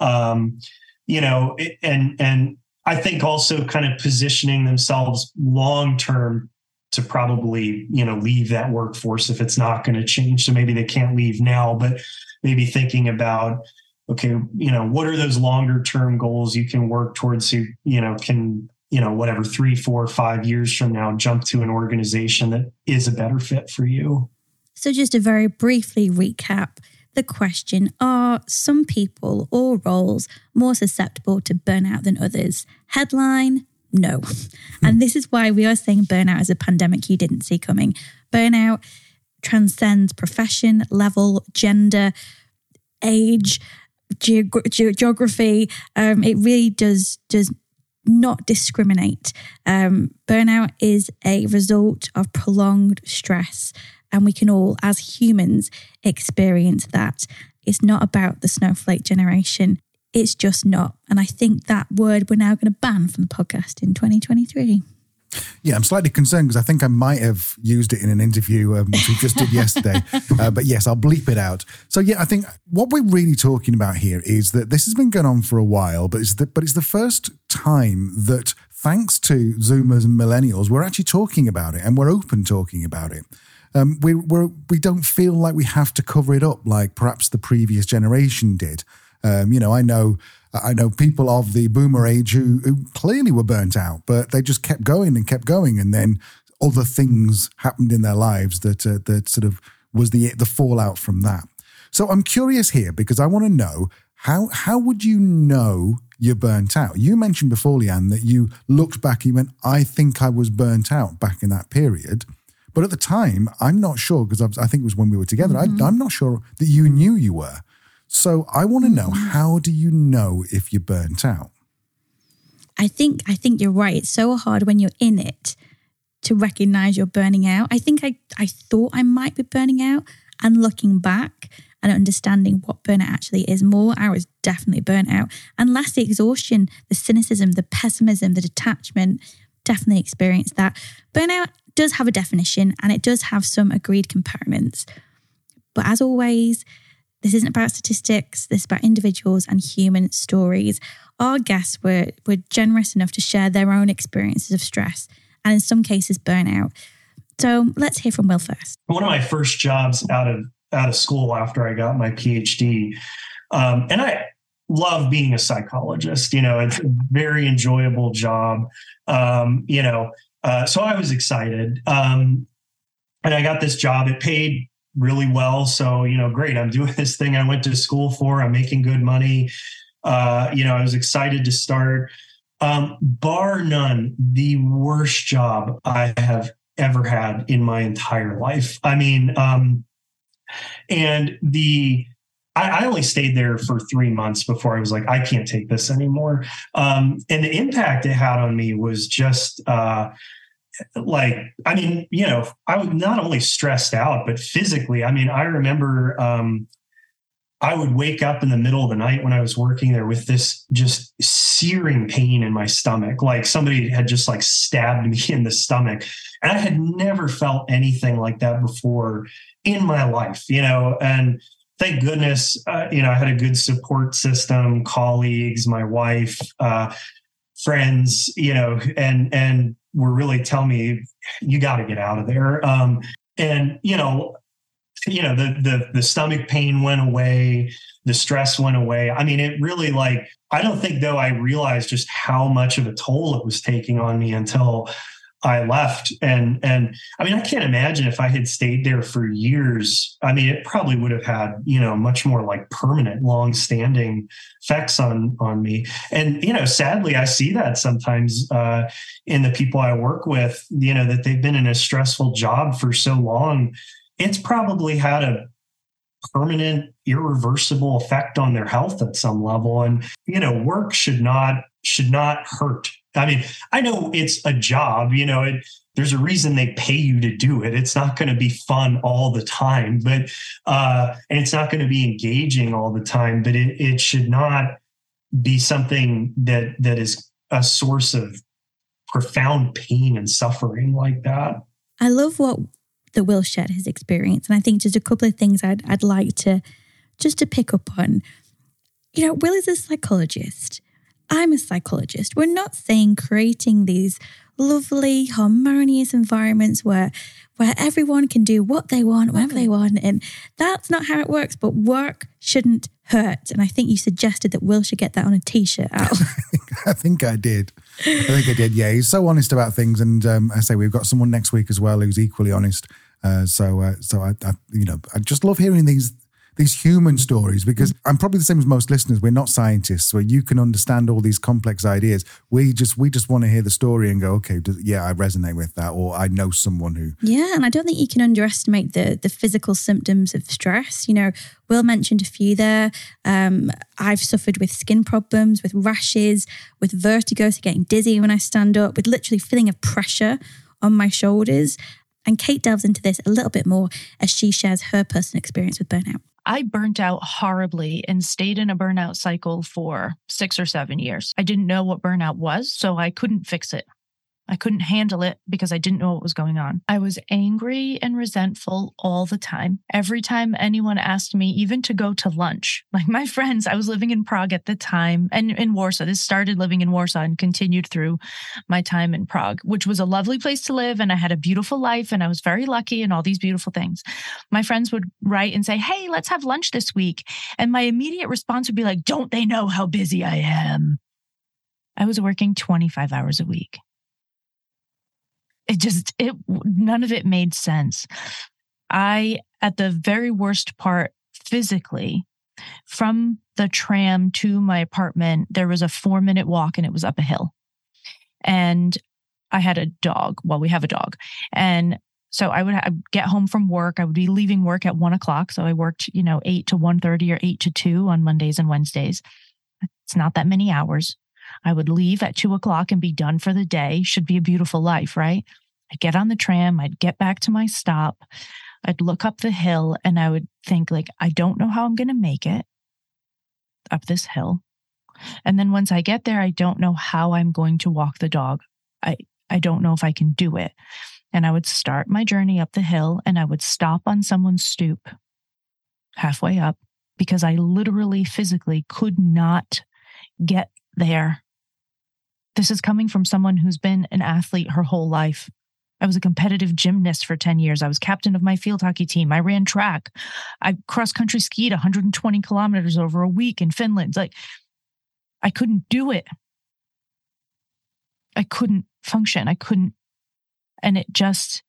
Um, you know and and i think also kind of positioning themselves long term to probably you know leave that workforce if it's not going to change so maybe they can't leave now but maybe thinking about okay you know what are those longer term goals you can work towards you you know can you know, whatever, three, four, five years from now, jump to an organization that is a better fit for you. So, just to very briefly recap the question Are some people or roles more susceptible to burnout than others? Headline No. And this is why we are saying burnout is a pandemic you didn't see coming. Burnout transcends profession, level, gender, age, geography. Um, it really does does not discriminate. Um, burnout is a result of prolonged stress, and we can all, as humans, experience that. It's not about the snowflake generation. It's just not. And I think that word we're now going to ban from the podcast in 2023. Yeah, I'm slightly concerned because I think I might have used it in an interview um, which we just did yesterday. Uh, but yes, I'll bleep it out. So yeah, I think what we're really talking about here is that this has been going on for a while, but it's the, but it's the first time that thanks to Zoomers and Millennials, we're actually talking about it and we're open talking about it. Um, we we're, we don't feel like we have to cover it up like perhaps the previous generation did. Um, you know, I know I know people of the boomer age who, who clearly were burnt out, but they just kept going and kept going, and then other things happened in their lives that uh, that sort of was the the fallout from that. So I'm curious here because I want to know how how would you know you're burnt out? You mentioned before, Leanne, that you looked back you went, "I think I was burnt out back in that period." But at the time, I'm not sure because I, I, think it was when we were together. Mm-hmm. I, I'm not sure that you knew you were. So I want to know mm-hmm. how do you know if you're burnt out? I think I think you're right. It's so hard when you're in it to recognize you're burning out. I think I, I thought I might be burning out and looking back and understanding what burnout actually is more, I was definitely burnt out. And last, the exhaustion, the cynicism, the pessimism, the detachment, definitely experienced that. Burnout does have a definition and it does have some agreed components. But as always, this isn't about statistics, this is about individuals and human stories. Our guests were, were generous enough to share their own experiences of stress and, in some cases, burnout. So let's hear from Will first. One of my first jobs out of out of school after I got my PhD, um, and I love being a psychologist. You know, it's a very enjoyable job. Um, you know, uh, so I was excited, um, and I got this job. It paid really well. So, you know, great. I'm doing this thing I went to school for. I'm making good money. Uh, you know, I was excited to start. Um, bar none, the worst job I have ever had in my entire life. I mean, um, and the I, I, only stayed there for three months before I was like, I can't take this anymore. Um, and the impact it had on me was just uh, like i mean you know i was not only stressed out but physically i mean i remember um I would wake up in the middle of the night when I was working there with this just searing pain in my stomach, like somebody had just like stabbed me in the stomach. And I had never felt anything like that before in my life, you know, and thank goodness, uh, you know, I had a good support system, colleagues, my wife, uh, friends, you know, and, and were really telling me, you got to get out of there. Um, and, you know, you know the the the stomach pain went away the stress went away i mean it really like i don't think though i realized just how much of a toll it was taking on me until i left. And and i mean i can't imagine if i had stayed there for years i mean it probably would have had you know much more like permanent long standing effects on on me. And you know sadly i see that sometimes uh in the people i work with you know that they've been in a stressful job for so long. It's probably had a permanent irreversible effect on their health at some level. And you know work should not should not hurt i mean i know it's a job you know it there's a reason they pay you to do it it's not going to be fun all the time but uh and it's not going to be engaging all the time but it, it should not be something that that is a source of profound pain and suffering like that I love what that Will shared his experience. And I think just a couple of things I'd, I'd like to just to pick up on. You know, Will is a psychologist. I'm a psychologist. We're not saying creating these lovely, harmonious environments where where everyone can do what they want, whatever they want. And that's not how it works. But work shouldn't hurt. And I think you suggested that Will should get that on a t-shirt out. I think I did. I think I did. Yeah, he's so honest about things, and um, I say we've got someone next week as well who's equally honest. Uh, so, uh, so I, I, you know, I just love hearing these these human stories because I'm probably the same as most listeners. We're not scientists where you can understand all these complex ideas. We just we just want to hear the story and go, okay, yeah, I resonate with that, or I know someone who. Yeah, and I don't think you can underestimate the the physical symptoms of stress. You know, Will mentioned a few there. Um, I've suffered with skin problems, with rashes, with vertigo, so getting dizzy when I stand up, with literally feeling of pressure on my shoulders. And Cait delves into this a little bit more as she shares her personal experience with burnout. I burnt out horribly and stayed in a burnout cycle for six or seven years. I didn't know what burnout was, so I couldn't fix it. I couldn't handle it because I didn't know what was going on. I was angry and resentful all the time. Every time anyone asked me, even to go to lunch, like my friends, I was living in Prague at the time and in Warsaw. This started living in Warsaw and continued through my time in Prague, which was a lovely place to live. And I had a beautiful life and I was very lucky and all these beautiful things. My friends would write and say, Hey, let's have lunch this week. And my immediate response would be like, Don't they know how busy I am? I was working 25 hours a week it just it none of it made sense i at the very worst part physically from the tram to my apartment there was a 4 minute walk and it was up a hill and i had a dog well we have a dog and so I would I'd get home from work. I would be leaving work at one o'clock. So I worked, you know, eight to 1.30 or eight to two on Mondays and Wednesdays. It's not that many hours. I would leave at two o'clock and be done for the day. Should be a beautiful life, right? I'd get on the tram, I'd get back to my stop, I'd look up the hill, and I would think, like, I don't know how I'm going to make it up this hill. And then once I get there, I don't know how I'm going to walk the dog. I, I don't know if I can do it. And I would start my journey up the hill and I would stop on someone's stoop halfway up because I literally physically could not get there. This is coming from someone who's been an athlete her whole life. I was a competitive gymnast for 10 years. I was captain of my field hockey team. I ran track. I cross country skied 120 kilometers over a week in Finland. Like, I couldn't do it. I couldn't function. I couldn't. And it just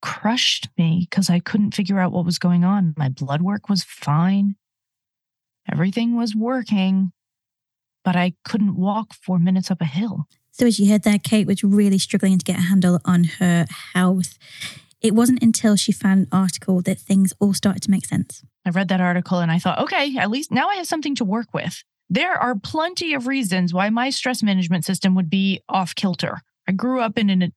crushed me because I couldn't figure out what was going on. My blood work was fine, everything was working, but I couldn't walk four minutes up a hill. So, as you heard there, Cait was really struggling to get a handle on her health. It wasn't until she found an article that things all started to make sense. I read that article and I thought, okay, at least now I have something to work with. There are plenty of reasons why my stress management system would be off kilter. I grew up in an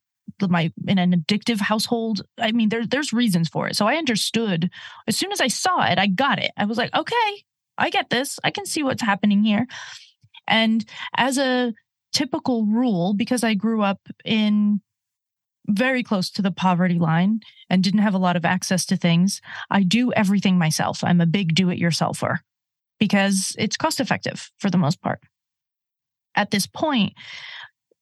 my in an addictive household. I mean, there, there's reasons for it. So I understood as soon as I saw it, I got it. I was like, okay, I get this. I can see what's happening here. And as a typical rule, because I grew up in very close to the poverty line and didn't have a lot of access to things, I do everything myself. I'm a big do it yourselfer because it's cost effective for the most part. At this point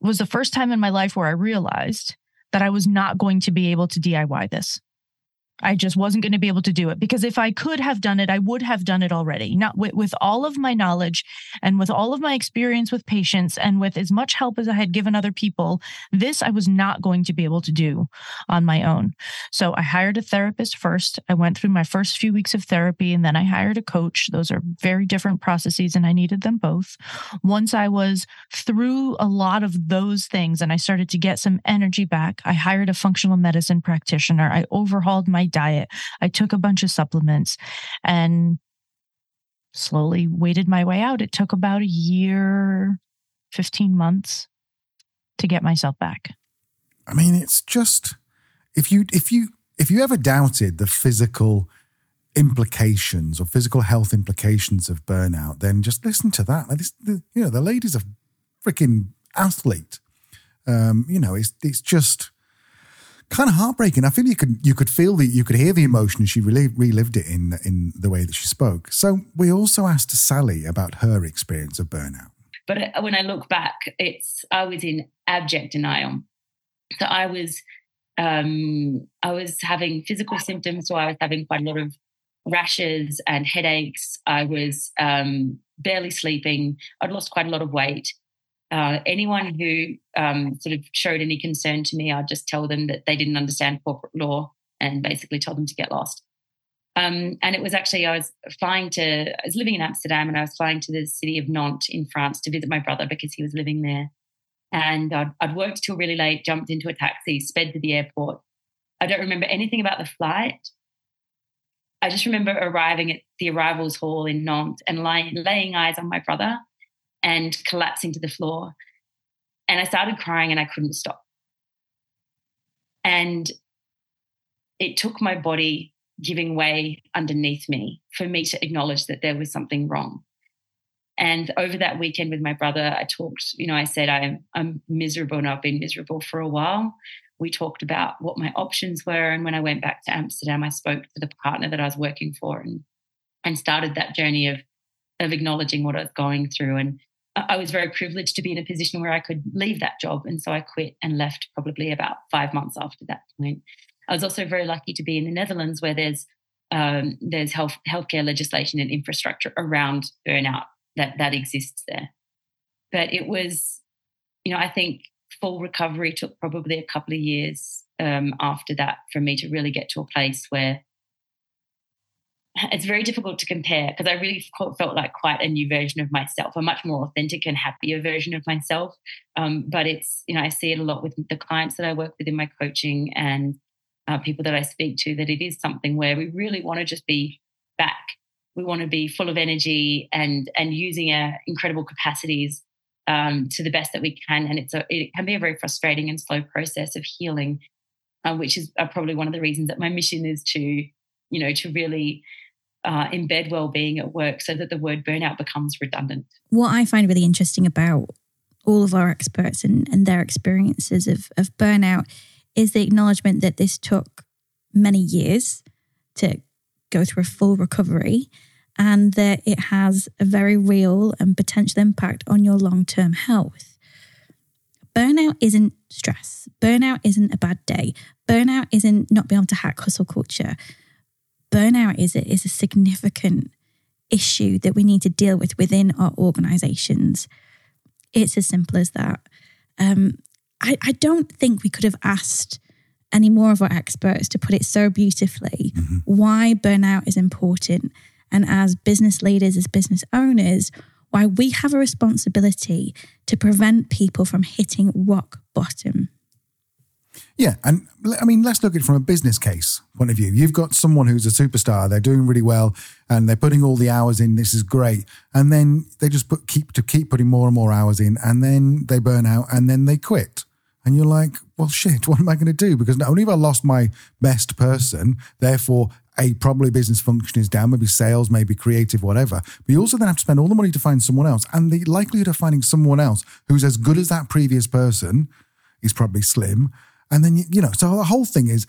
was the first time in my life where I realized that I was not going to be able to DIY this. I just wasn't going to be able to do it because if I could have done it, I would have done it already. Not with, with all of my knowledge and with all of my experience with patients and with as much help as I had given other people, this I was not going to be able to do on my own. So I hired a therapist first. I went through my first few weeks of therapy and then I hired a coach. Those are very different processes and I needed them both. Once I was through a lot of those things and I started to get some energy back, I hired a functional medicine practitioner. I overhauled my diet. I took a bunch of supplements and slowly waited my way out. It took about a year, 15 months to get myself back. I mean, it's just if you if you if you ever doubted the physical implications or physical health implications of burnout, then just listen to that. Like this, the, you know, the lady's a freaking athlete. Um, you know, it's it's just kind of heartbreaking. I feel you could you could feel the you could hear the emotion. She relived, relived it in in the way that she spoke. So we also asked Sally about her experience of burnout. But uh, when I look back, it's I was in abject denial. So I was um, I was having physical symptoms. So I was having quite a lot of rashes and headaches. I was um, barely sleeping. I'd lost quite a lot of weight uh, anyone who um, sort of showed any concern to me, I'd just tell them that they didn't understand corporate law and basically tell them to get lost. Um, and it was actually, I was flying to, I was living in Amsterdam and I was flying to the city of Nantes in France to visit my brother because he was living there. And I'd, I'd worked till really late, jumped into a taxi, sped to the airport. I don't remember anything about the flight. I just remember arriving at the arrivals hall in Nantes and lying, laying eyes on my brother and collapsing to the floor. And I started crying and I couldn't stop. And it took my body giving way underneath me for me to acknowledge that there was something wrong. And over that weekend with my brother, I talked, you know, I said, I'm, I'm miserable and I've been miserable for a while. We talked about what my options were. And when I went back to Amsterdam, I spoke to the partner that I was working for and, and started that journey of, of acknowledging what I was going through. And I was very privileged to be in a position where I could leave that job. And so I quit and left probably about five months after that point. I was also very lucky to be in the Netherlands where there's um, there's health healthcare legislation and infrastructure around burnout that that exists there. But it was, you know, I think full recovery took probably a couple of years um, after that for me to really get to a place where it's very difficult to compare because I really felt like quite a new version of myself, a much more authentic and happier version of myself. Um, but it's, you know, I see it a lot with the clients that I work with in my coaching and uh, people that I speak to that it is something where we really want to just be back. We want to be full of energy and and using our incredible capacities um, to the best that we can. And it's a, it can be a very frustrating and slow process of healing, uh, which is uh, probably one of the reasons that my mission is to, you know, to really uh, embed well-being at work so that the word burnout becomes redundant. What I find really interesting about all of our experts and, and their experiences of, of burnout is the acknowledgement that this took many years to go through a full recovery and that it has a very real and potential impact on your long-term health. Burnout isn't stress. Burnout isn't a bad day. Burnout isn't not being able to hack hustle culture burnout is a, is a significant issue that we need to deal with within our organizations. It's as simple as that. Um, I, I, don't think we could have asked any more of our experts to put it so beautifully mm-hmm. why burnout is important. And as business leaders, as business owners, why we have a responsibility to prevent people from hitting rock bottom. Yeah, and I mean, let's look at it from a business case point of view. You've got someone who's a superstar; they're doing really well, and they're putting all the hours in. This is great, and then they just put keep to keep putting more and more hours in, and then they burn out, and then they quit. And you're like, well, shit, what am I going to do? Because not only have I lost my best person, therefore, a probably business function is down, maybe sales, maybe creative, whatever. But you also then have to spend all the money to find someone else. And the likelihood of finding someone else who's as good as that previous person is probably slim. And then, you, you know, so the whole thing is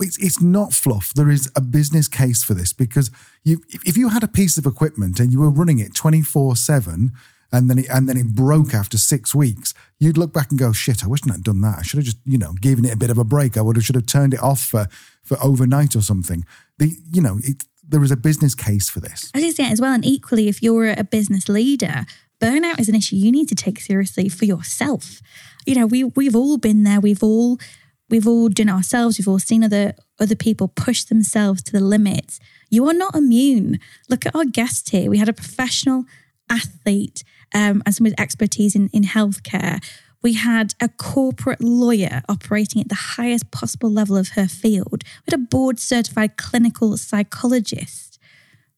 it's, it's not fluff. There is a business case for this because you, if you had a piece of equipment and you were running it 24 7, and then it, and then it broke after six weeks, you'd look back and go, "Shit, I wish I hadn't done that. I should have just, you know, given it a bit of a break. I would have should have turned it off for for overnight or something." The, you know, it, there is a business case for this. I just say as well, and equally, if you're a business leader, burnout is an issue you need to take seriously for yourself. You know, we we've all been there. We've all we've all done it ourselves. We've all seen other other people push themselves to the limits. You are not immune. Look at our guest here. We had a professional athlete um, and some with expertise in, in healthcare. We had a corporate lawyer operating at the highest possible level of her field. We had a board certified clinical psychologist.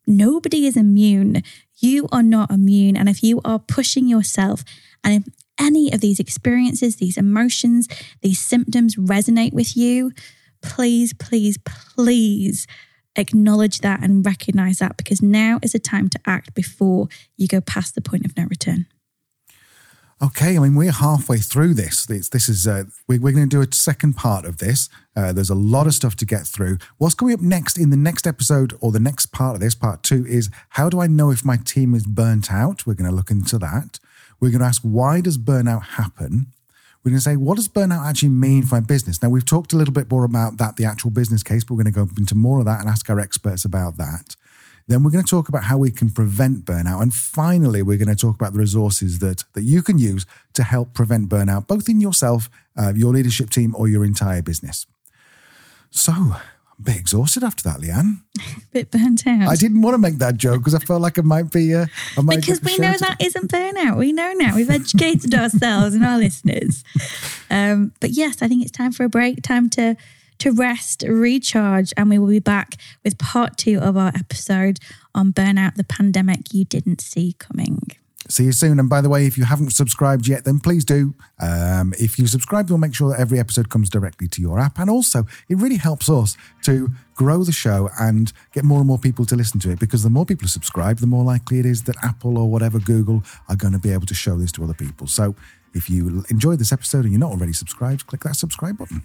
Nobody is immune. You are not immune. And if you are pushing yourself, and if any of these experiences, these emotions, these symptoms resonate with you, please, please, please acknowledge that and recognize that because now is a time to act before you go past the point of no return. Okay, I mean we're halfway through this. This, this is uh, we, we're going to do a second part of this. Uh, there's a lot of stuff to get through. What's coming up next in the next episode or the next part of this part two is how do I know if my team is burnt out? We're going to look into that. We're going to ask why does burnout happen? we're going to say, what does burnout actually mean for my business? Now, we've talked a little bit more about that, the actual business case, but we're going to go into more of that and ask our experts about that. Then we're going to talk about how we can prevent burnout. And finally, we're going to talk about the resources that, that you can use to help prevent burnout, both in yourself, uh, your leadership team, or your entire business. So, a bit exhausted after that, Leanne. a bit burnt out. I didn't want to make that joke because I felt like I might be. Uh, I might because we know that isn't burnout. We know now. We've educated ourselves and our listeners. Um, but yes, I think it's time for a break. Time to to rest, recharge, and we will be back with part two of our episode on burnout, the pandemic you didn't see coming. See you soon. And by the way, if you haven't subscribed yet, then please do. Um, if you subscribe, you'll make sure that every episode comes directly to your app. And also, it really helps us to grow the show and get more and more people to listen to it because the more people subscribe, the more likely it is that Apple or whatever Google are going to be able to show this to other people. So if you enjoyed this episode and you're not already subscribed, click that subscribe button.